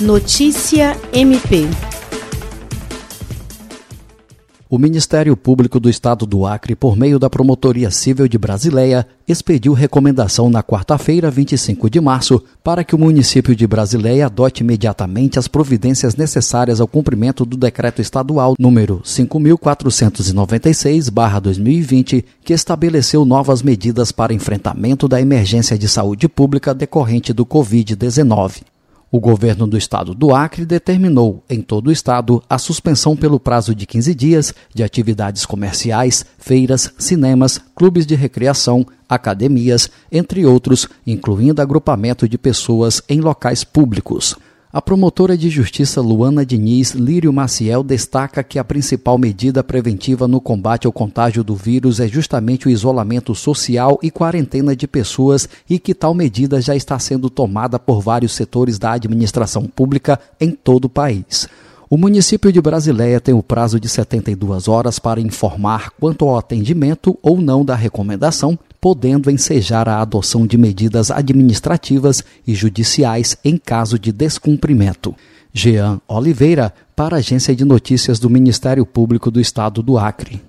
Notícia MP. O Ministério Público do Estado do Acre, por meio da Promotoria Civil de Brasileia, expediu recomendação na quarta-feira, 25 de março, para que o município de Brasileia adote imediatamente as providências necessárias ao cumprimento do decreto estadual número 5496/2020, que estabeleceu novas medidas para enfrentamento da emergência de saúde pública decorrente do COVID-19. O governo do estado do Acre determinou, em todo o estado, a suspensão pelo prazo de 15 dias de atividades comerciais, feiras, cinemas, clubes de recreação, academias, entre outros, incluindo agrupamento de pessoas em locais públicos. A promotora de justiça Luana Diniz Lírio Maciel destaca que a principal medida preventiva no combate ao contágio do vírus é justamente o isolamento social e quarentena de pessoas e que tal medida já está sendo tomada por vários setores da administração pública em todo o país. O município de Brasileia tem o prazo de 72 horas para informar quanto ao atendimento ou não da recomendação, podendo ensejar a adoção de medidas administrativas e judiciais em caso de descumprimento. Jean Oliveira, para a Agência de Notícias do Ministério Público do Estado do Acre.